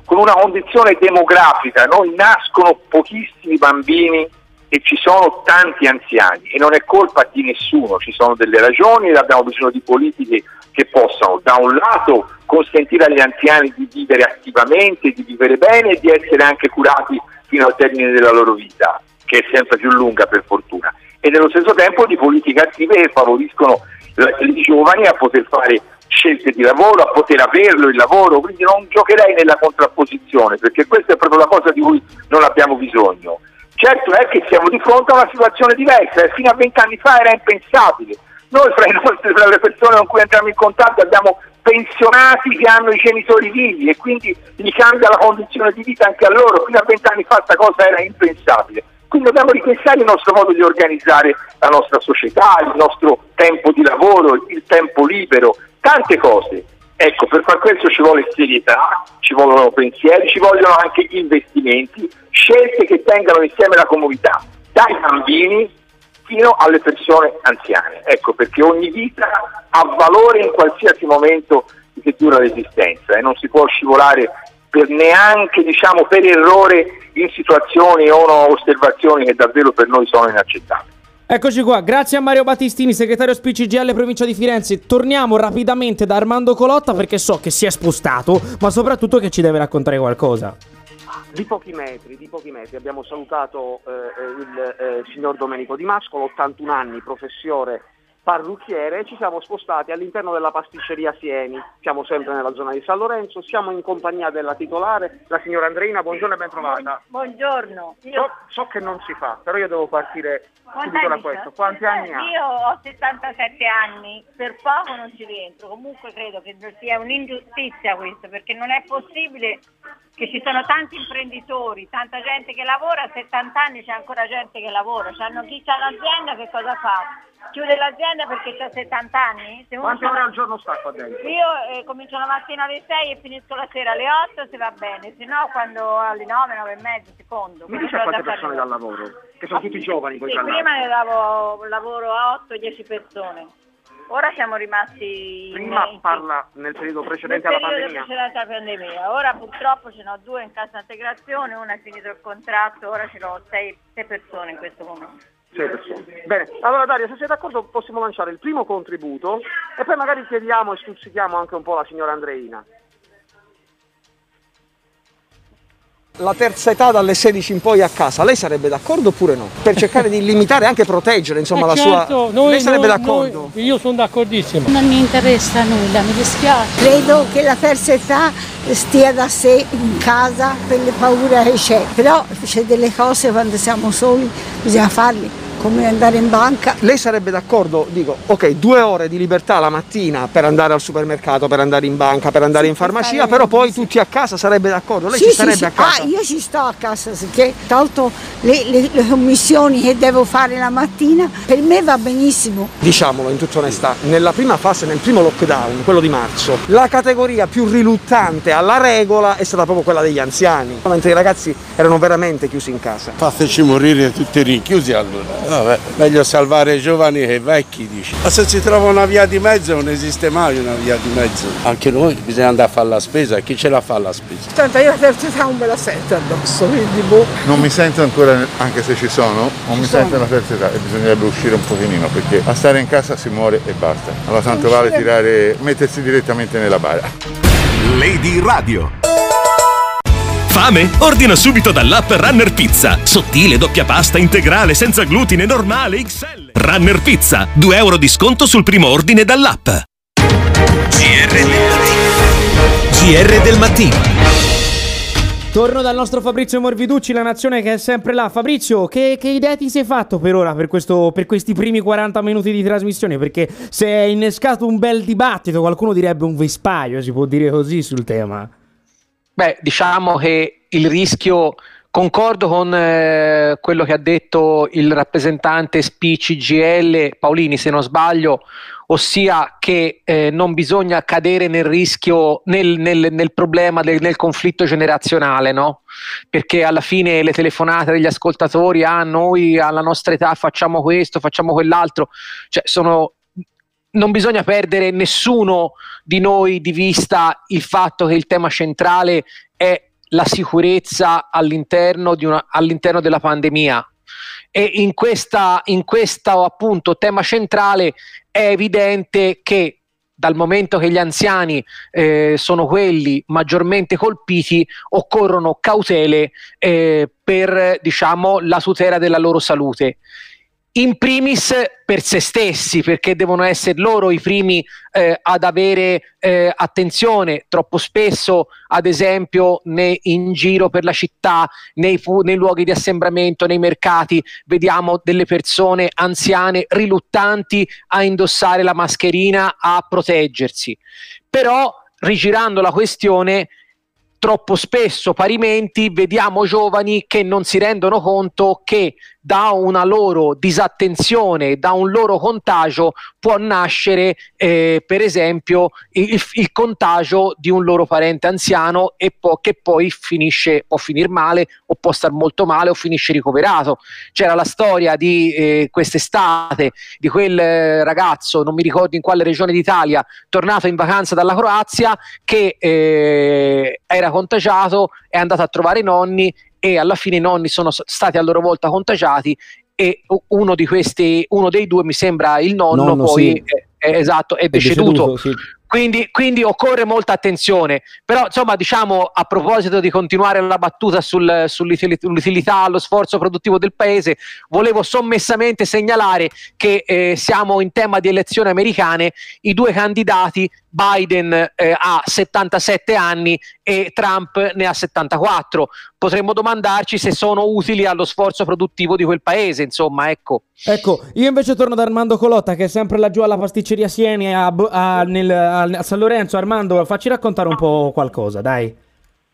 con una condizione demografica, noi nascono pochissimi bambini e ci sono tanti anziani e non è colpa di nessuno, ci sono delle ragioni e abbiamo bisogno di politiche che possano da un lato consentire agli anziani di vivere attivamente, di vivere bene e di essere anche curati fino al termine della loro vita, che è sempre più lunga per fortuna, e nello stesso tempo di politiche attive che favoriscono i giovani a poter fare scelte di lavoro, a poter averlo il lavoro, quindi non giocherei nella contrapposizione, perché questa è proprio la cosa di cui non abbiamo bisogno. Certo è che siamo di fronte a una situazione diversa e fino a vent'anni fa era impensabile. Noi fra, <laughs> nostri, fra, le persone con cui entriamo in contatto abbiamo pensionati che hanno i genitori vivi e quindi gli cambia la condizione di vita anche a loro. Fino a vent'anni fa questa cosa era impensabile. Quindi dobbiamo ripensare il nostro modo di organizzare la nostra società, il nostro tempo di lavoro, il tempo libero, tante cose. Ecco, per far questo ci vuole serietà, ci vogliono pensieri, ci vogliono anche investimenti, scelte che tengano insieme la comunità, dai bambini fino alle persone anziane. Ecco, perché ogni vita ha valore in qualsiasi momento che dura l'esistenza e non si può scivolare per neanche diciamo, per errore in situazioni o osservazioni che davvero per noi sono inaccettabili. Eccoci qua, grazie a Mario Battistini, segretario SPCGL provincia di Firenze. Torniamo rapidamente da Armando Colotta perché so che si è spostato, ma soprattutto che ci deve raccontare qualcosa. Di pochi metri, di pochi metri. Abbiamo salutato eh, il eh, signor Domenico Di Mascolo, 81 anni, professore parrucchiere, ci siamo spostati all'interno della pasticceria Sieni, siamo sempre nella zona di San Lorenzo, siamo in compagnia della titolare, la signora Andreina, buongiorno e ben trovata. Buongiorno. Io... So, so, che non si fa, però io devo partire Quanti subito da questo. Quanti anni ha? Io ho 77 anni, per poco non ci rientro, comunque credo che sia un'ingiustizia questo, perché non è possibile che ci sono tanti imprenditori, tanta gente che lavora, a 70 anni c'è ancora gente che lavora, c'hanno chi ha l'azienda che cosa fa? Chiude l'azienda perché ha 70 anni? Se Quante ore al giorno sta qua dentro? Io eh, comincio la mattina alle 6 e finisco la sera alle 8 se va bene, se no quando alle 9, 9 e mezzo, secondo. Mi dice quante persone dal lavoro? Che sono tutti giovani sì, prima ne davo lavoro a 8-10 persone. Ora siamo rimasti. Prima in... parla nel periodo precedente nel periodo alla pandemia. precedente alla pandemia. Ora purtroppo ce n'ho due in cassa integrazione, una è finito il contratto, ora ce n'ho sei, sei persone in questo momento. Sei persone. Bene, allora Daria, se sei d'accordo possiamo lanciare il primo contributo e poi magari chiediamo e stuzzichiamo anche un po' la signora Andreina. La terza età dalle 16 in poi a casa, lei sarebbe d'accordo oppure no? Per cercare di limitare e anche proteggere insomma, la certo, sua... Noi, lei sarebbe noi, d'accordo? Noi, io sono d'accordissimo. Non mi interessa nulla, mi dispiace. Credo che la terza età stia da sé in casa per le paure che c'è, però c'è delle cose quando siamo soli bisogna farle come andare in banca. Lei sarebbe d'accordo, dico, ok, due ore di libertà la mattina per andare al supermercato, per andare in banca, per andare sì, in farmacia, però poi tutti a casa sarebbe d'accordo? Lei sì, ci sì, sarebbe sì. a casa? Ah, io ci sto a casa, perché tolto le, le, le, commissioni che devo fare la mattina, per me va benissimo. Diciamolo in tutta onestà, nella prima fase, nel primo lockdown, quello di marzo, la categoria più riluttante alla regola è stata proprio quella degli anziani, mentre i ragazzi erano veramente chiusi in casa. Fateci morire tutti rinchiusi allora Vabbè, meglio salvare i giovani che i vecchi, dici. Ma se si trova una via di mezzo non esiste mai una via di mezzo. Anche noi bisogna andare a fare la spesa, chi ce la fa la spesa? Tanto io la terza età non me la sento addosso, quindi boh. Non mi sento ancora, anche se ci sono, non mi sono. sento la terza età e bisognerebbe uscire un pochino perché a stare in casa si muore e basta. Allora tanto vale tirare, mettersi direttamente nella bara. Lady Radio. Fame? Ordina subito dall'app Runner Pizza. Sottile, doppia pasta, integrale, senza glutine, normale, XL. Runner Pizza. 2 euro di sconto sul primo ordine dall'app. GR del mattino. GR del mattino. Torno dal nostro Fabrizio Morviducci, la nazione che è sempre là. Fabrizio, che, che idea ti sei fatto per ora, per, questo, per questi primi 40 minuti di trasmissione? Perché se è innescato un bel dibattito, qualcuno direbbe un vespaio, si può dire così sul tema. Beh, diciamo che il rischio, concordo con eh, quello che ha detto il rappresentante SPCGL Paolini, se non sbaglio, ossia che eh, non bisogna cadere nel rischio, nel, nel- nel problema, del, nel conflitto generazionale, no? Perché alla fine le telefonate degli ascoltatori, ah, noi alla nostra età facciamo questo, facciamo quell'altro, cioè sono non bisogna perdere nessuno di noi di vista il fatto che il tema centrale è la sicurezza all'interno, una- all'interno della pandemia. E in questa, in questo appunto tema centrale è evidente che dal momento che gli anziani eh, sono quelli maggiormente colpiti, occorrono cautele eh, per diciamo, la tutela della loro salute. In primis per se stessi, perché devono essere loro i primi eh, ad avere eh, attenzione. Troppo spesso, ad esempio, ne- in giro per la città, nei, fu- nei luoghi di assembramento, nei mercati, vediamo delle persone anziane riluttanti a indossare la mascherina, a proteggersi. Però, rigirando la questione, troppo spesso parimenti vediamo giovani che non si rendono conto che da una loro disattenzione, da un loro contagio può nascere eh, per esempio il, il contagio di un loro parente anziano e può, che poi finisce, può finire male o può star molto male o finisce ricoverato. C'era la storia di eh, quest'estate di quel eh, ragazzo, non mi ricordo in quale regione d'Italia, tornato in vacanza dalla Croazia che eh, era contagiato, è andato a trovare i nonni e alla fine i nonni sono stati a loro volta contagiati e uno di questi, uno dei due mi sembra il nonno, Nonno, poi sì. è- è- esatto, è È deceduto. deceduto, sì. Quindi, quindi occorre molta attenzione. Però, insomma, diciamo a proposito di continuare la battuta sul- sull'utilità, allo sforzo produttivo del paese, volevo sommessamente segnalare che eh, siamo in tema di elezioni americane. I due candidati, Biden eh, ha 77 anni e Trump ne ha 74. Potremmo domandarci se sono utili allo sforzo produttivo di quel paese. Insomma, ecco. Ecco, io invece torno da Armando Colotta, che è sempre laggiù alla pasticceria Sieni a, a- nel- a- a San Lorenzo. Armando, facci raccontare un po' qualcosa, dai.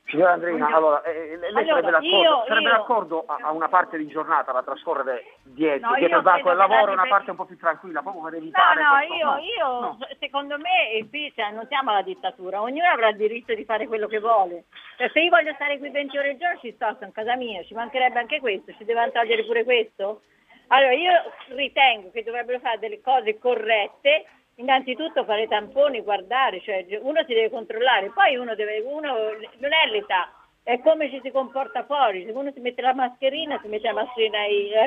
Signora Andreina, allora, eh, lei Allora, sarebbe d'accordo, io- sarebbe io- d'accordo a, a una parte di giornata da trascorrere dietro, No, dietro banco del lavoro la e una parte un po' più tranquilla, proprio per No, evitare no, questo- io, io secondo me qui cioè, non siamo alla dittatura, ognuno avrà il diritto di fare quello che vuole. Cioè, se io voglio stare qui 20 ore al giorno ci sto, sono in casa mia, ci mancherebbe anche questo, ci devono togliere pure questo? Allora io ritengo che dovrebbero fare delle cose corrette, innanzitutto fare i tamponi, guardare, cioè uno si deve controllare, poi uno deve, uno non è l'età, è come ci si comporta fuori, se uno si mette la mascherina, si mette la mascherina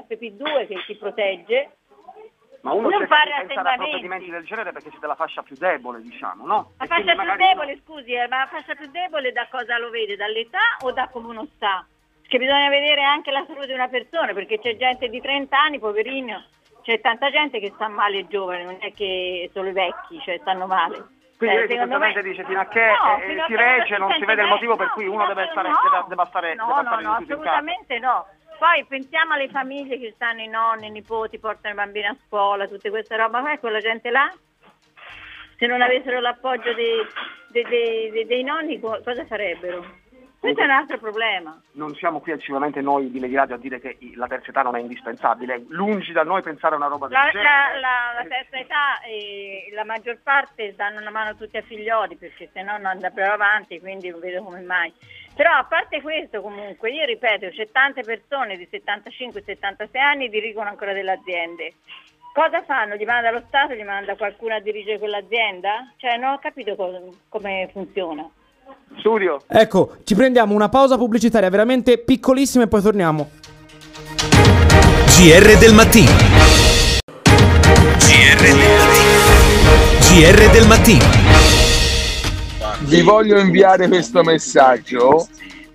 FP2 che ti protegge, Ma uno non fare di pensare a attendamenti. provvedimenti del genere perché siete la fascia più debole, diciamo, no? La fascia più debole, scusi, eh, ma la fascia più debole da cosa lo vede? Dall'età o da come uno sta? Perché bisogna vedere anche la salute di una persona, perché c'è gente di 30 anni, poverino, c'è tanta gente che sta male giovane, non è che solo i vecchi, cioè stanno male. Quindi Eh, lei semplicemente me- dice fino a che No, eh, si regge non si vede il motivo per no, cui fino uno deve stare, no. deve, deve stare, No, deve stare no, assolutamente no. Poi pensiamo alle famiglie che stanno i nonni, i nipoti, portano i bambini a scuola, tutte queste roba, ma quella gente là, se non avessero l'appoggio dei, dei- dei- dei- nonni, co- cosa farebbero? Questo è un altro problema. Non siamo qui sicuramente noi di Lady Radio a dire che la terza età non è indispensabile, lungi da noi pensare a una roba del La, genere. la- la- la terza età, eh, la maggior parte danno una mano tutti a figlioli perché se no non andrebbero avanti, quindi non vedo come mai. Però a parte questo comunque, io ripeto, c'è tante persone di 75-76 anni che dirigono ancora delle aziende. Cosa fanno? Gli manda lo Stato, gli manda qualcuno a dirigere quell'azienda? Cioè non ho capito co- come funziona. Studio. Ecco, ci prendiamo una pausa pubblicitaria veramente piccolissima e poi torniamo. GR del mattino. GR del mattino. GR del mattino. Vi voglio inviare questo messaggio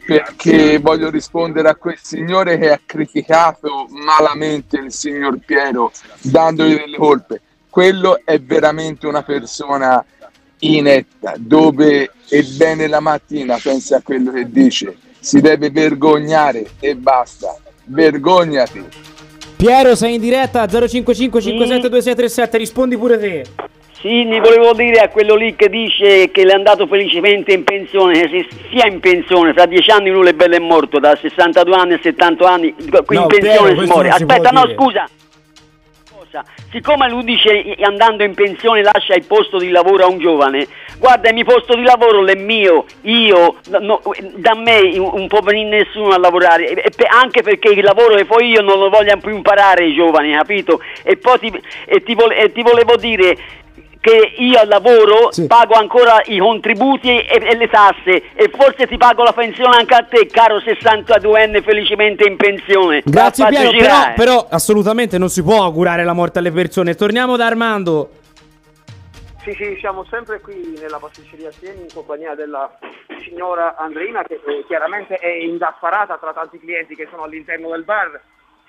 perché voglio rispondere a quel signore che ha criticato malamente il signor Piero dandogli delle colpe. Quello è veramente una persona inetta, dove ebbene la mattina pensa a quello che dice, si deve vergognare e basta. Vergognati. Piero, sei in diretta 055 572637, rispondi pure te. Sì, gli volevo dire a quello lì che dice che l'è andato felicemente in pensione, che si sia in pensione, fra dieci anni lui è bello e morto, da 62 anni a 70 anni, qui No, in pensione Piero, si muore. Aspetta, no, dire. scusa. Cosa? Siccome lui dice eh, andando in pensione lascia il posto di lavoro a un giovane, guarda il mio posto di lavoro è mio, io, no, da me non può venire nessuno a lavorare, e- e anche perché il lavoro che poi io non lo voglio più imparare i giovani, capito? E poi ti, e ti, vole- e ti volevo dire che io al lavoro pago ancora i contributi e, e le tasse e forse ti pago la pensione anche a te, caro 62enne felicemente in pensione. Grazie Piero, però, girare. però assolutamente non si può augurare la morte alle persone. Torniamo da Armando. Sì, sì, siamo sempre qui nella pasticceria Sieni in compagnia della signora Andreina che eh, chiaramente è indaffarata tra tanti clienti che sono all'interno del bar.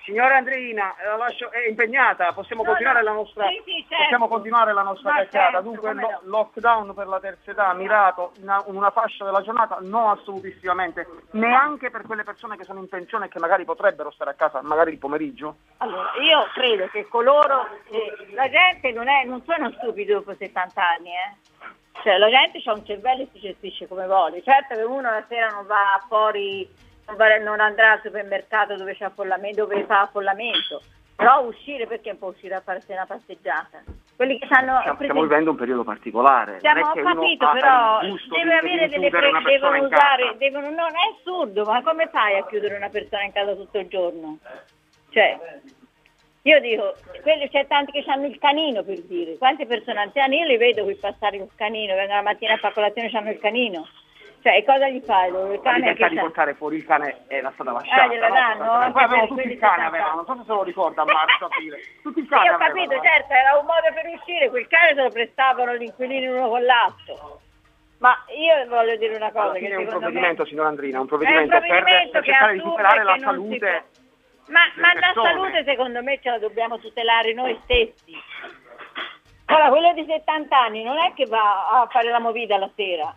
Signora Andreina, eh, la lascio- è impegnata, possiamo No, continuare no, la nostra, sì, sì, certo. possiamo continuare la nostra Ma chiacchierata. certo, Dunque, lo- no. lockdown per la terza età mirato in una, in una fascia della giornata? No, assolutissimamente. Neanche per quelle persone che sono in pensione e che magari potrebbero stare a casa, magari il pomeriggio? Allora, io credo che coloro, eh, la gente non, è, non sono stupidi dopo 70 anni, eh. Cioè, la gente ha un cervello e si gestisce come vuole. Certo che uno la sera non va fuori, non, andrà al supermercato dove, c'è affollamento, dove fa affollamento, però uscire perché non può uscire a farsi una passeggiata? Quelli che sanno... Stiamo, stiamo vivendo un periodo particolare. Siamo, non ho capito, però il deve avere delle pre- devono usare, devono, non è assurdo, ma come fai a chiudere una persona in casa tutto il giorno? Cioè, io dico, quelli, c'è tanti che hanno il canino per dire, quante persone anziane, io li vedo qui passare col canino, vengono la mattina a fare colazione e hanno il canino. Cioè, cosa gli fai? loro? Il La cane libertà che di portare fuori il cane era stata lasciata. Ah, gliela no? danno? Poi Anche avevano tutti il cane, 70. avevano, non so se se lo ricorda <laughs> a marzo, aprile. Tutti il Sì, cane ho capito, avevano. certo, era un modo per uscire, quel cane se lo prestavano gli inquilini uno con l'altro. Ma io voglio dire una cosa Alla che è un secondo me... provvedimento, signor Andrina, un È un provvedimento, per- provvedimento per, cercare di tutelare la salute. Ma, ma la salute secondo me ce la dobbiamo tutelare noi stessi. Ora, quello di 70 anni non è che va a fare la movida la sera,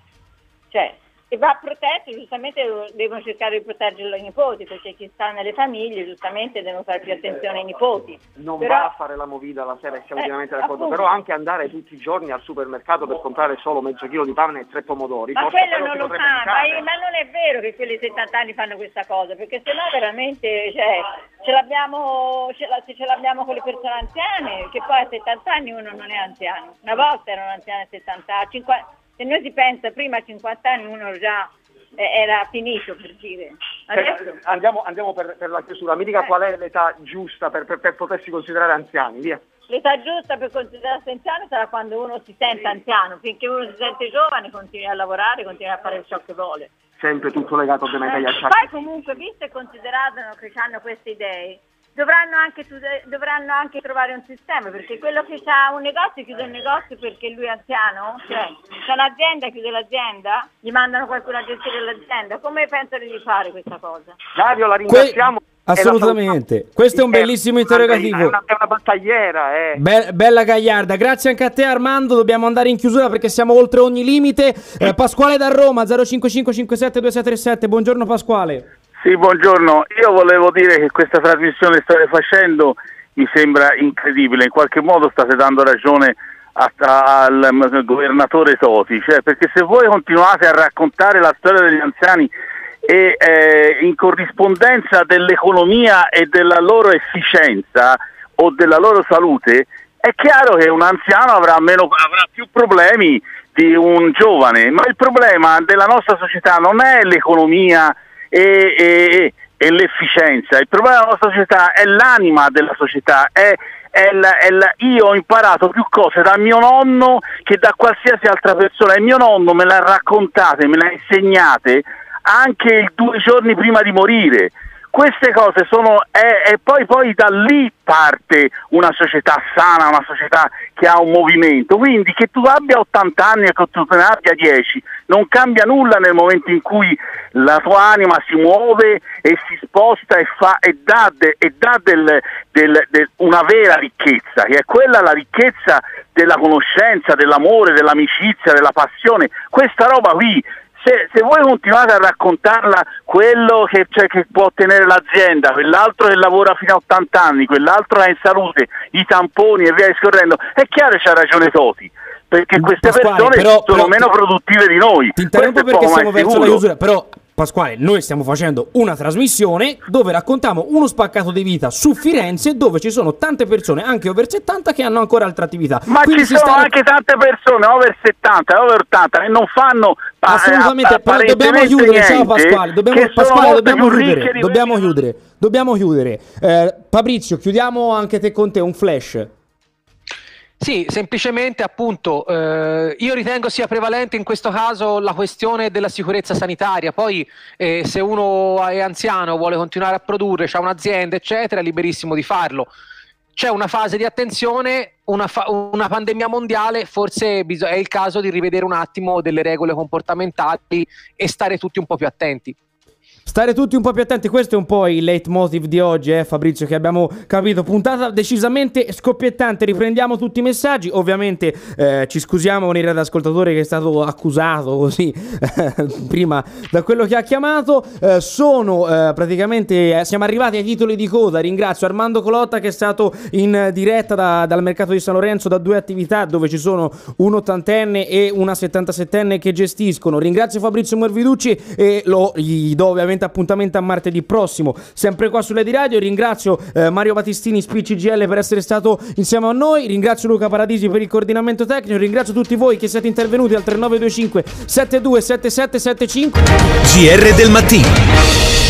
cioè, e va protetto, giustamente devono cercare di proteggere i nipoti, perché chi sta nelle famiglie giustamente devono fare più attenzione ai nipoti. Non Però- va a fare la movida la sera siamo Eh, pienamente d'accordo, appunto. però anche andare tutti i giorni al supermercato per comprare solo mezzo chilo di pane e tre pomodori. Ma quello non lo fa, ma, evitare. ma non è vero che quelli di 70 anni fanno questa cosa, perché sennò veramente cioè, ce, l'abbiamo, ce, la- se ce l'abbiamo con le persone anziane, che poi a 70 anni uno non è anziano. Una volta erano anziani a 70 anni, 50 se noi si pensa prima a 50 anni uno già eh, era finito per dire. Adesso Cioè, andiamo andiamo per, per la chiusura, mi Eh. dica qual è l'età giusta per, per- per potersi considerare anziani, via. l'età giusta per considerarsi anziano sarà quando uno si sente anziano, finché uno si sente giovane continua a lavorare, continua a fare ciò che vuole. Sempre tutto legato ovviamente agli Eh, acciacchi. Poi comunque, visto e considerato che hanno queste idee, dovranno anche, tu- dovranno anche trovare un sistema, perché quello che ha un negozio chiude il negozio perché lui è anziano, cioè c'è un'azienda, chiude l'azienda, gli mandano qualcuno a gestire l'azienda, come pensano di fare questa cosa? Dario, la ringraziamo. Assolutamente. Questo è un bellissimo È interrogativo. una, è una battagliera, eh. Be- bella Gagliarda, grazie anche a te Armando, dobbiamo andare in chiusura perché siamo oltre ogni limite. Eh, Pasquale da Roma 055572637, buongiorno Pasquale. Sì, buongiorno. Io volevo dire che questa trasmissione che state facendo mi sembra incredibile, in qualche modo state dando ragione a- a- al mm, governatore Toti, cioè, perché se voi continuate a raccontare la storia degli anziani e eh, in corrispondenza dell'economia e della loro efficienza o della loro salute, è chiaro che un anziano avrà, meno, avrà più problemi di un giovane, ma il problema della nostra società non è l'economia e, e, e l'efficienza, il problema della nostra società è l'anima della società, è, è la, è la, io ho imparato più cose da mio nonno che da qualsiasi altra persona. E mio nonno me l'ha raccontate, me l'ha insegnate anche due giorni prima di morire. Queste cose sono e, poi, poi, da lì parte una società sana, una società che ha un movimento. Quindi che tu abbia 80 anni e che tu ne abbia 10 non cambia nulla nel momento in cui la tua anima si muove e si sposta e, fa, e dà, de, e dà del, del, del, una vera ricchezza, che è quella la ricchezza della conoscenza, dell'amore, dell'amicizia, della passione. Questa roba qui se, se, voi continuate a raccontarla quello che, cioè, che, può ottenere l'azienda, quell'altro che lavora fino a 80 anni, quell'altro è in salute, i tamponi e via discorrendo, è chiaro che c'ha ragione Toti. Perché queste Pasquale, persone però, sono però, meno produttive di noi. Ti interrompo perché siamo verso la chiusura, però Pasquale, noi stiamo facendo una trasmissione dove raccontiamo uno spaccato di vita su Firenze dove ci sono tante persone, anche over 70, che hanno ancora altra attività. Ma Quindi ci sono sta... anche tante persone over 70, over 80 che non fanno Assolutamente, a, però dobbiamo chiudere, ciao Pasquale, dobbiamo, Pasquale, dobbiamo chiudere, dobbiamo chiudere, dobbiamo chiudere. Eh, Fabrizio, chiudiamo anche te con te un flash. Sì, semplicemente appunto eh, io ritengo sia prevalente in questo caso la questione della sicurezza sanitaria, poi eh, se uno è anziano, vuole continuare a produrre, ha un'azienda eccetera, è liberissimo di farlo. C'è una fase di attenzione, una, fa- una pandemia mondiale, forse bis- è il caso di rivedere un attimo delle regole comportamentali e stare tutti un po' più attenti. Stare tutti un po' più attenti, questo è un po' il leitmotiv di oggi, eh, Fabrizio, che abbiamo capito. Puntata decisamente scoppiettante, riprendiamo tutti i messaggi. Ovviamente eh, ci scusiamo con il radascoltatore che è stato accusato così prima da quello che ha chiamato. Eh, sono eh, praticamente, eh, siamo arrivati ai titoli di coda. Ringrazio Armando Colotta che è stato in diretta da, dal mercato di San Lorenzo da due attività dove ci sono un ottantenne e una settantasettenne che gestiscono. Ringrazio Fabrizio Morviducci e lo, gli do ovviamente appuntamento a martedì prossimo, sempre qua sulle di radio. Ringrazio eh, Mario Battistini, Speech CGL, per essere stato insieme a noi. Ringrazio Luca Paradisi per il coordinamento tecnico. Ringrazio tutti voi che siete intervenuti al 3925 727775 GR del mattino.